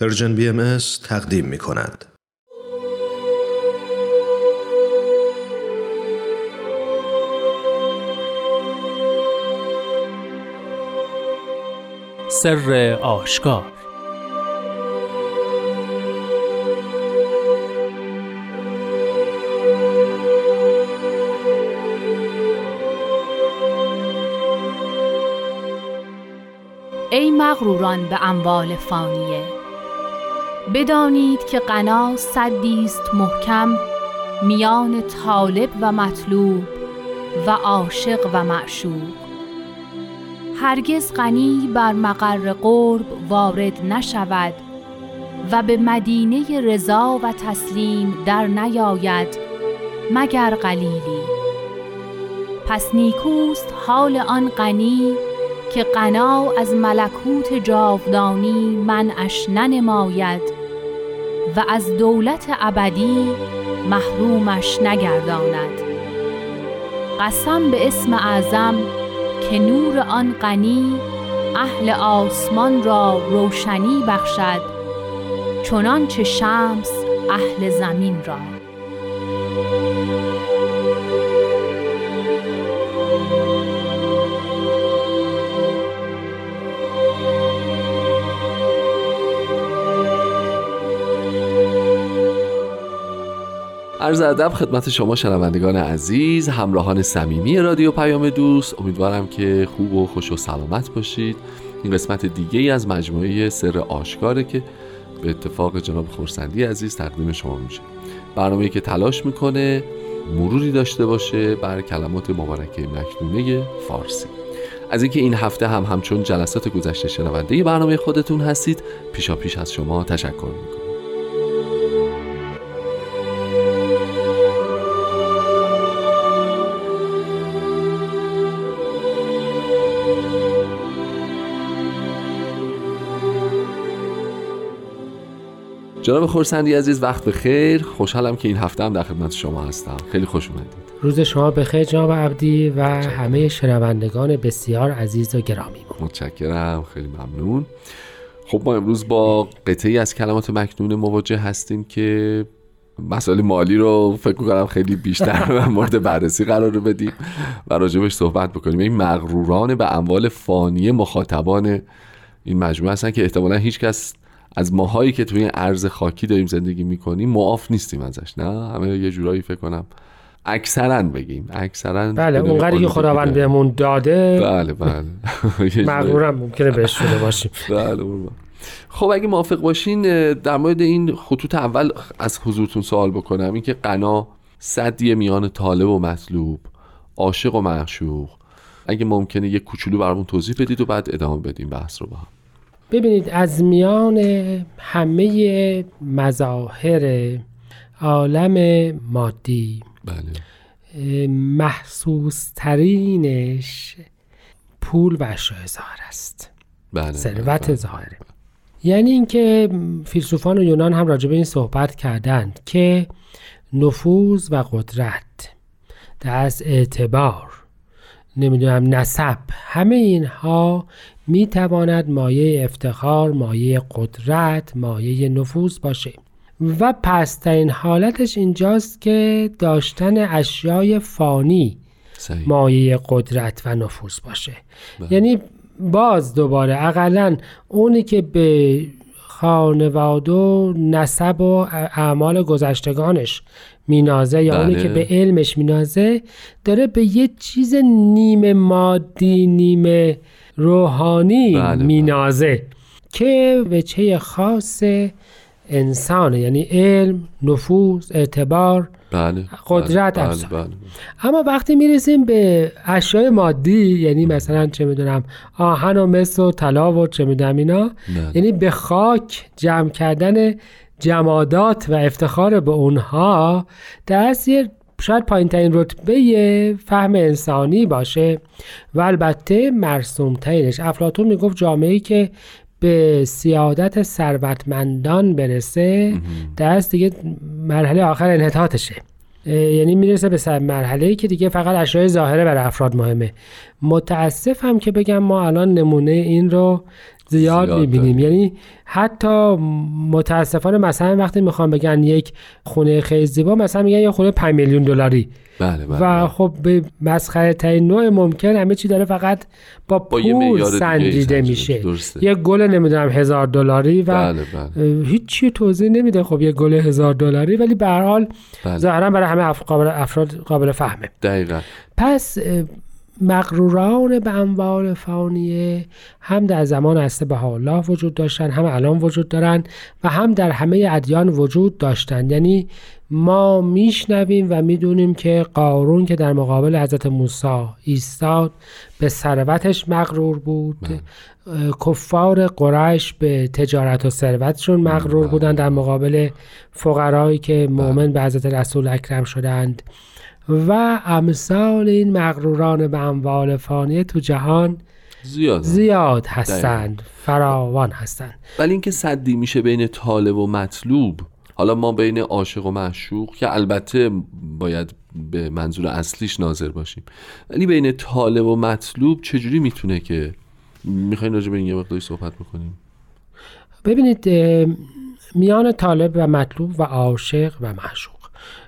پرژن بی ام تقدیم می کند. سر آشکار ای مغروران به اموال فانیه بدانید که قنا صدی است محکم میان طالب و مطلوب و عاشق و معشوق. هرگز غنی بر مقر قرب وارد نشود و به مدینه رضا و تسلیم در نیاید مگر قلیلی. پس نیکوست حال آن غنی که قنا از ملکوت جاودانی منعش ننماید. و از دولت ابدی محرومش نگرداند. قسم به اسم اعظم که نور آن غنی اهل آسمان را روشنی بخشد چنانچه شمس اهل زمین را. عرض ادب خدمت شما شنوندگان عزیز همراهان صمیمی رادیو پیام دوست. امیدوارم که خوب و خوش و سلامت باشید. این قسمت دیگه ای از مجموعه سر آشکاره که به اتفاق جناب خورسندی عزیز تقدیم شما میشه. برنامه که تلاش می‌کنه مروری داشته باشه بر کلمات مبارکه مکنونه فارسی. از اینکه این هفته هم همچون جلسات گذشته شنونده برنامه خودتون هستید پیشا پیش از شما تشکر می‌کنم. جناب خورسندی عزیز وقت به خیر. خوشحالم که این هفته هم در خدمت شما هستم. خیلی خوش اومدید. روز شما بخیر جناب عبدی و همه شنوندگان بسیار عزیز و گرامی متشکرم. خیلی ممنون. خب ما امروز با قطعی از کلمات مکنون مواجه هستیم که مسائل مالی رو فکر کنم خیلی بیشتر مورد بررسی قرار رو بدیم و راجبش صحبت بکنیم. این مغروران به اموال فانی مخاطبان این مجموعه هستن که احتمالا هیچ کس از ماهایی که توی این ارز خاکی داریم زندگی می‌کنیم معاف نیستیم ازش نه؟ همه یه جورایی فکر کنم اکثرا بگیم اکثرا بله اونقدری که خداوند بهمون داده بله بله. مغرورم ممکنه بهش شده باشیم. بله خب اگه موافق باشین در مورد این خطوط اول از حضورتون سوال بکنم. اینکه قنا صدیه میان طالب و مطلوب عاشق و معشوق. اگه ممکنه یه کوچولو برامون توضیح بدید و بعد ادامه بدیم بحث رو با هم. ببینید از میان همه مظاهر عالم مادی بله. محسوس ترینش پول و اشیاء ظاهر است بله. ثروت بله. ظاهره یعنی اینکه فیلسوفان و یونان هم راجع به این صحبت کردند که نفوذ و قدرت از اعتبار نمی‌دونم نسب همه اینها می تواند مایه افتخار مایه قدرت مایه نفوذ باشه و پسترین حالتش اینجاست که داشتن اشیای فانی صحیح. مایه قدرت و نفوذ باشه بله. یعنی باز دوباره اقلا اونی که به خانواده و نسب و اعمال گذشتگانش مینازه یا اونی بله. که به علمش مینازه داره به یه چیز نیمه مادی نیمه روحانی بله، بله. مینازه که وجهه خاص انسانه یعنی علم نفوذ اعتبار بله قدرت بله. بله. بله. اما وقتی می‌رسیم به اشیاء مادی یعنی مثلا چه می‌دونم آهن و مس و طلا و چه می‌دونم اینا بله. یعنی به خاک جمع کردن جمادات و افتخار به اونها دست یه شاید پایین ترین رتبه فهم انسانی باشه و البته مرسوم ترینش افلاتون می‌گفت جامعه که به سیادت ثروتمندان برسه دست دیگه مرحله آخر انحطاطشه. یعنی می‌رسه به سر مرحله ای که دیگه فقط اشیاء ظاهره برای افراد مهمه. متاسفم که بگم ما الان نمونه این رو زیاد, زیاد می‌بینیم. داریم. یعنی حتی متاسفانه مثلا وقتی می‌خوام بگن یک خونه خیلی زیبا مثلا میگن یه خونه 5 میلیون دلاری. بله بله و خب به مسخره ترین نوع ممکن همه چی داره فقط با پول سنجیده میشه. یه گل نمی‌دونم هزار دلاری و بله بله. هیچی توضیح نمیده خب یه گل هزار دلاری ولی به هر حال بله. ظاهرا برای همه افراد قابل فهمه. دقیقا. پس مغروران به اموال فانیه هم در زمان اصل به الله وجود داشتن هم الان وجود دارن و هم در همه ادیان وجود داشتن. یعنی ما میشنویم و می‌دونیم که قارون که در مقابل حضرت موسی ایستاد به ثروتش مغرور بود. اه، کفار قریش به تجارت و ثروتشون مغرور بودن در مقابل فقرایی که مؤمن به حضرت رسول اکرم شدند. و امثال این مغروران به اموال فانیه تو جهان زیاد زیاد هستند فراوان هستند. ولی اینکه صدی میشه بین طالب و مطلوب حالا ما بین عاشق و معشوق که البته باید به منظور اصلیش ناظر باشیم ولی بین طالب و مطلوب چجوری می‌تونه که می‌خواین راجع به این یه مقداری صحبت بکنیم؟ ببینید میان طالب و مطلوب و عاشق و معشوق.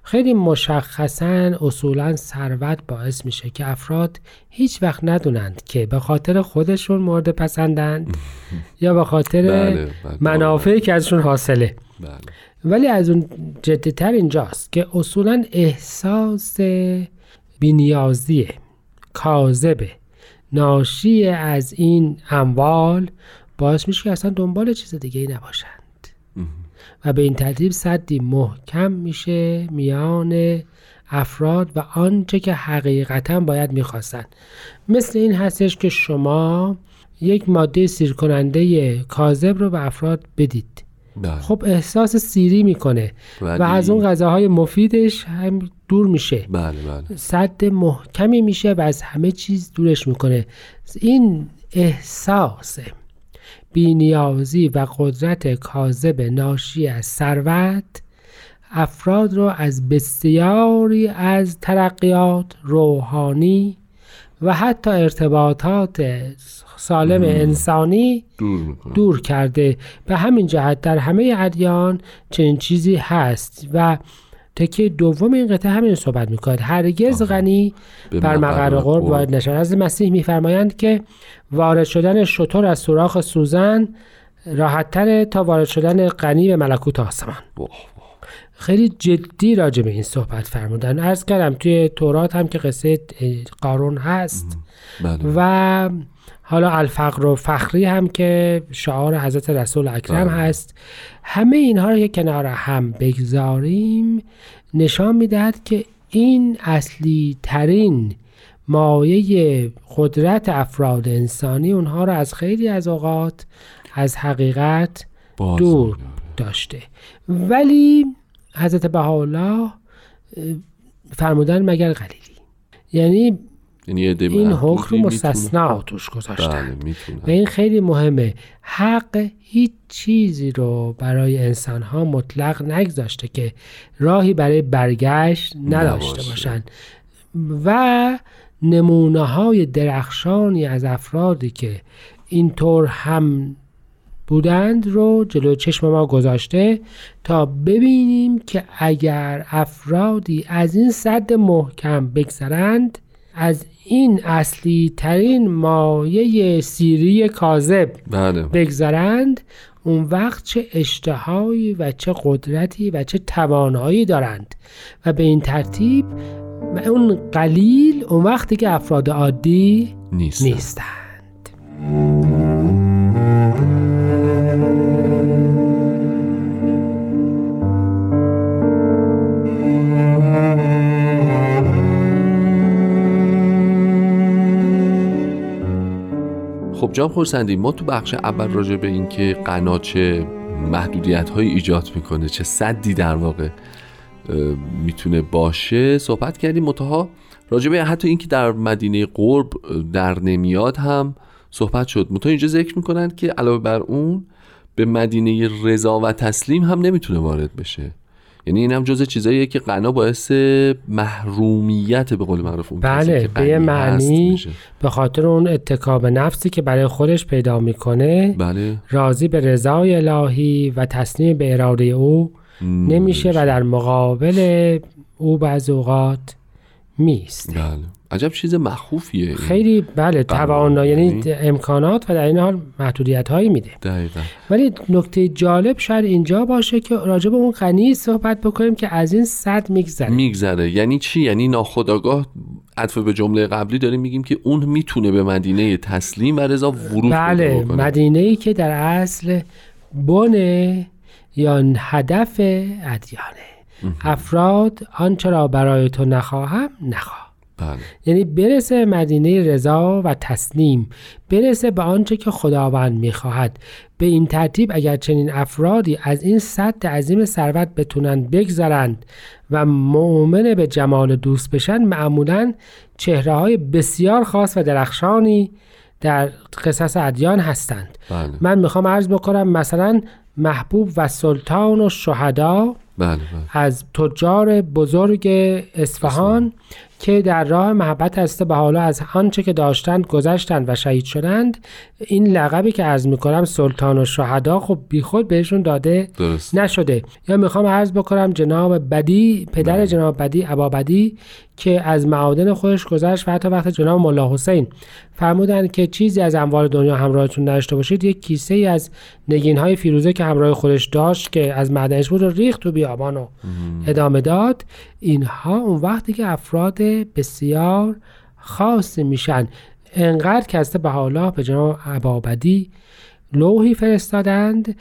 خیلی مشخصا اصولا ثروت باعث میشه که افراد هیچ وقت ندونند که به خاطر خودشون مورد پسندند یا به خاطر بله، بله. منافعی که ازشون حاصله. بله. ولی از اون جدیتر اینجاست که اصولا احساس بینیازی کاذبه ناشی از این اموال باعث میشه که اصلا دنبال چیز دیگه ای نباشند و به این ترتیب صدی محکم میشه میان افراد و آنچه که حقیقتا باید می‌خواستن. مثل این هستش که شما یک ماده سیر کننده کاذب رو به افراد بدید. بله. خب احساس سیری می‌کنه ولی- و از اون غذاهای مفیدش هم دور میشه. بله بله. صد محکمی میشه و از همه چیز دورش می‌کنه. این احساس بینیازی و قدرت کاذب ناشی از ثروت افراد رو از بسیاری از ترقیات روحانی و حتی ارتباطات سالم انسانی دور دور کرده. به همین جهت در همه ادیان چنین چیزی هست و تکه دوم این قطعه همین صحبت می‌کنه هرگز غنی به بر مقر قرب. وارد نشود. از مسیح میفرمایند که وارد شدن شطور از سوراخ سوزن راحتتره تا وارد شدن غنی به ملکوت آسمان. خیلی جدی راجع به این صحبت فرمودن. عرض کردم توی تورات هم که قصه قارون هست. بله. و حالا الفقر و فخری هم که شعار حضرت رسول اکرم بله. هست. همه اینها رو یک کنار هم بگذاریم. نشان می‌دهد که این اصلی ترین مایه قدرت افراد انسانی اونها رو از خیلی از اوقات از حقیقت دور. داشته. ولی حضرت بهاءالله فرمودن مگر قلیلی. یعنی یعنی این حکم رو مستثنا توش گذاشتن. بله و می‌تونه این خیلی مهمه. حق هیچ چیزی رو برای انسان ها مطلق نگذاشته که راهی برای برگشت نداشته. باشن. و نمونه های درخشانی از افرادی که اینطور هم بودند رو جلو چشم ما گذاشته تا ببینیم که اگر افرادی از این صد محکم بگذرند از این اصلی ترین مایه سیری کاذب بله. بگذرند اون وقت چه اشتهایی و چه قدرتی و چه توانایی دارند. و به این ترتیب اون قلیل اون وقتی که افراد عادی نیست نیستند. خب جان خورسندی ما تو بخش اول راجع به این که قنا چه محدودیت های ایجاد می‌کنه چه صدی در واقع می‌تونه باشه صحبت کردیم متها راجع به حتی اینکه در مدینه قرب در نمیاد هم صحبت شد. متها اینجا ذکر می‌کنن که علاوه بر اون به مدینه رضا و تسلیم هم نمی‌تونه وارد بشه. یعنی اینم جزء چیزاییه که غنا باعث محرومیت به قول معروف اون بله که به یه معنی. به خاطر اون اتکاب نفسی که برای خودش پیدا می‌کنه بله راضی به رضای الهی و تسلیم به اراده او نمیشه و در مقابل او بعض اوقات میست بله. عجب چیز مخوفیه این. خیلی بله توانا یعنی یعنی؟ امکانات و در این حال محدودیت هایی میده. دقیقا. ولی نکته جالب شاید اینجا باشه که راجع به اون غنی صحبت بکنیم که از این صد میگذره. میگذره. یعنی چی؟ یعنی ناخداگاه عطف به جمله قبلی داریم میگیم که اون می‌تونه به مدینه تسلیم و رضا ورود بله. مدینه ای که در اصل بن یا هدف ادیانه. افراد آنچه را برای تو نخواهم نخواه. بله. یعنی برسه مدینه رضا و تسلیم برسه به آنچه که خداوند می‌خواهد. به این ترتیب اگر چنین افرادی از این سد عظیم ثروت بتونن بگذرند و مؤمن به جمال دوست بشن معمولا چهره های بسیار خاص و درخشانی در قصص ادیان هستند. بله. من می‌خوام عرض بکنم مثلا محبوب و سلطان و شهدا بله بله. از تجار بزرگ اصفهان که در راه محبت هسته به حالا از آنچه که داشتند گذشتند و شهید شدند این لقبی که عرض می‌کنم سلطان و شهدا خب بیخود بهشون داده درست. نشده. یا می‌خوام عرض بکنم جناب بدی پدر بله. جناب بدی ابا بدی که از معادن خودش گذشت و حتی وقت جناب ملا حسین فرمودند که چیزی از اموال دنیا همراهتون نداشته باشید یک کیسه ای از نگین های فیروزه که همراه خودش داشت که از معدنش بود ریخت تو بیابان و ادامه داد. اینها اون وقتی که افراد بسیار خاصی میشن. انقدر که از به حالا به جناب ابابدی لوحی فرستادند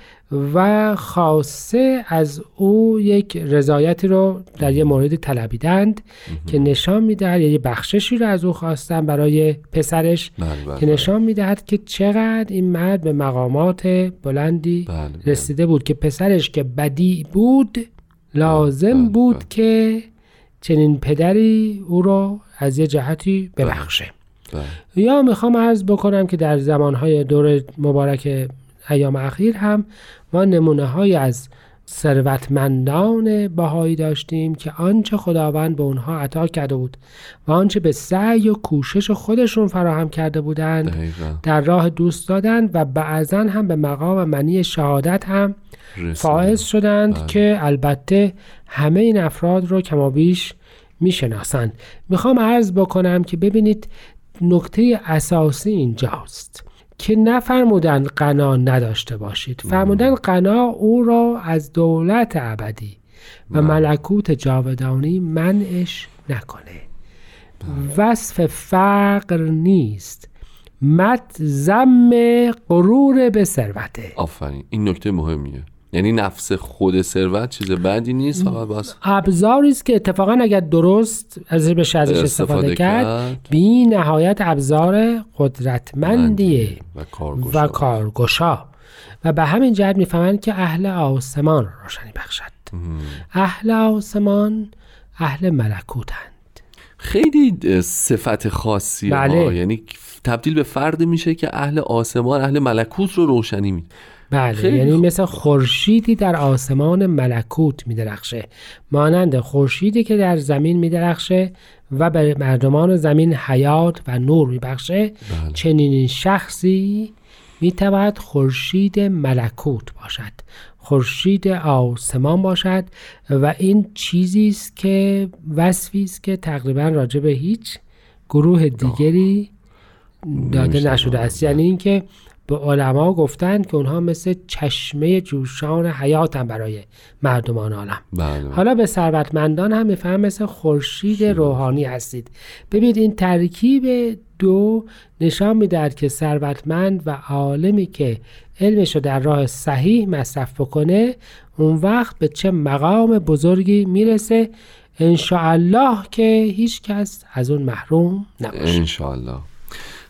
و خاصه از او یک رضایتی رو در یه موردی طلبیدند که نشان می‌دهد یعنی بخششی رو از او خواستن برای پسرش بله بله که نشان می‌دهد که چقدر این مرد به مقامات بلندی بله، بله. رسیده بود که پسرش که بدی بود لازم بله، بود بله. که چنین پدری او را از یه جهتی ببخشه بله. یا می‌خوام عرض بکنم که در زمانهای دور مبارک ایام اخیر هم ما نمونه های از ثروتمندان بهایی داشتیم که آنچه خداوند به اونها عطا کرده بود و آنچه به سعی و کوشش خودشون فراهم کرده بودند دقیقا در راه دوست دادن و بعضا هم به مقام منی شهادت هم. فائز شدند بله. که البته همه این افراد رو کمابیش می‌شناسند می‌خوام عرض بکنم که ببینید نکته اساسی اینجاست که نفرمودن قنا نداشته باشید. فرمودن قنا او را از دولت ابدی و ملکوت جاودانی منعش نکنه. وصف فقر نیست. مت زم غرور به ثروته. آفرین. این نکته مهمیه. یعنی نفس خود ثروت چیز بدی نیست فقط باز ابزاری است که اتفاقا اگر درست از بشه ازش استفاده کرد. بی نهایت ابزار قدرتمندیه و کارگشا. و کارگشا. و به همین جهت می‌فهمند که اهل آسمان روشنی بخشد. اهل آسمان اهل ملکوتند. خیلی صفت خاصیه بله. ها. یعنی تبدیل به فرد میشه که اهل آسمان اهل ملکوت رو روشنی میده بله یعنی خوب. مثل خورشیدی در آسمان ملکوت میدرخشه مانند خورشیدی که در زمین میدرخشه و به مردمان زمین حیات و نور میبخشه بله. چنین شخصی می‌تواند خورشید ملکوت باشد خورشید آسمان باشد و این چیزی است که وصفی است که تقریبا راجع به هیچ گروه دیگری داده. نشده است یعنی اینکه به علما گفتند که اونها مثل چشمه جوشان حیاتن برای مردمان عالم. بله. حالا به ثروتمندان هم میفهم مثل خورشید روحانی هستید. ببینید این ترکیب دو نشان می‌دهد که ثروتمند و عالمی که علمش رو در راه صحیح مصرف بکنه اون وقت به چه مقام بزرگی می‌رسه. انشاءالله که هیچ کس از اون محروم نباشه. انشالله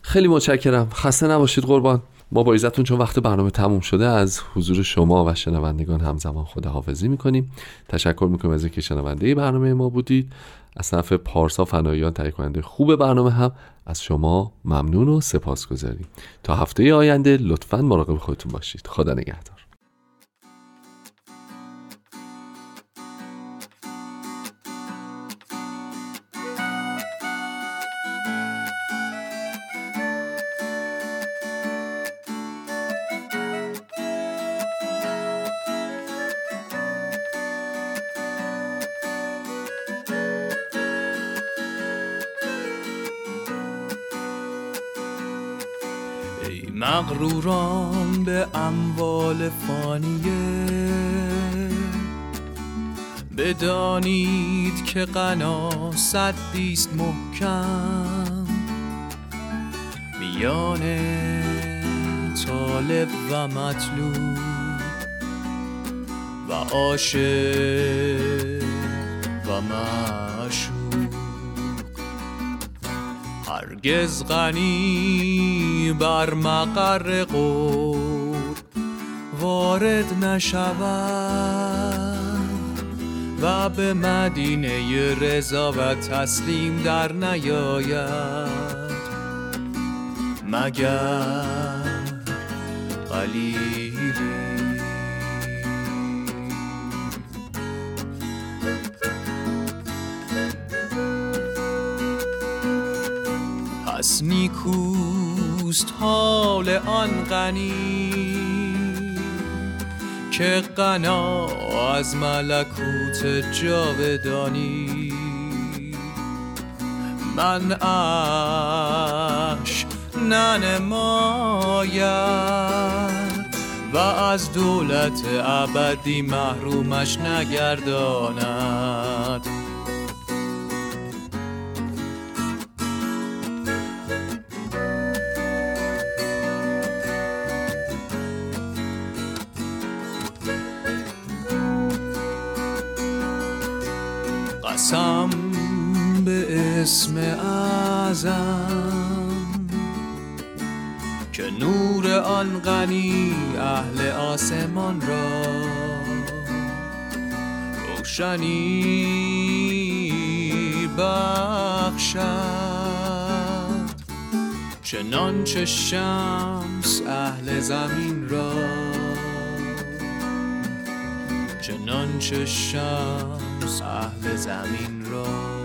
خیلی متشکرم. خسته نباشید قربان. ما با عزتون چون وقت برنامه تموم شده از حضور شما و شنوندگان همزمان خداحافظی می‌کنیم. تشکر می‌کنیم از اینکه شنونده برنامه ما بودید. از طرف پارسا فناییان تهیه کننده خوب برنامه هم از شما ممنون و سپاس گذاریم تا هفته آینده لطفا مراقب خودتون باشید. خدا نگهدار. مغروران به اموال فانیه. بدانید که قنا صدیست محکم. میان طالب و مطلوب و عاشق و معشوق. هرگز غنی بر مقر قرب وارد نشود و به مدینه رضا و تسلیم در نیاید. مگر قلیلی نیکوست حال آن غنی که قنا از ملکوت جاودانی. من اش ننماید و از دولت ابدی محرومش نگرداند. قسم به اسم اعظم که نور آن غنی اهل آسمان را روشنی بخشد. چنانچه شمس اهل زمین را چنانچه شمس اهل زمین را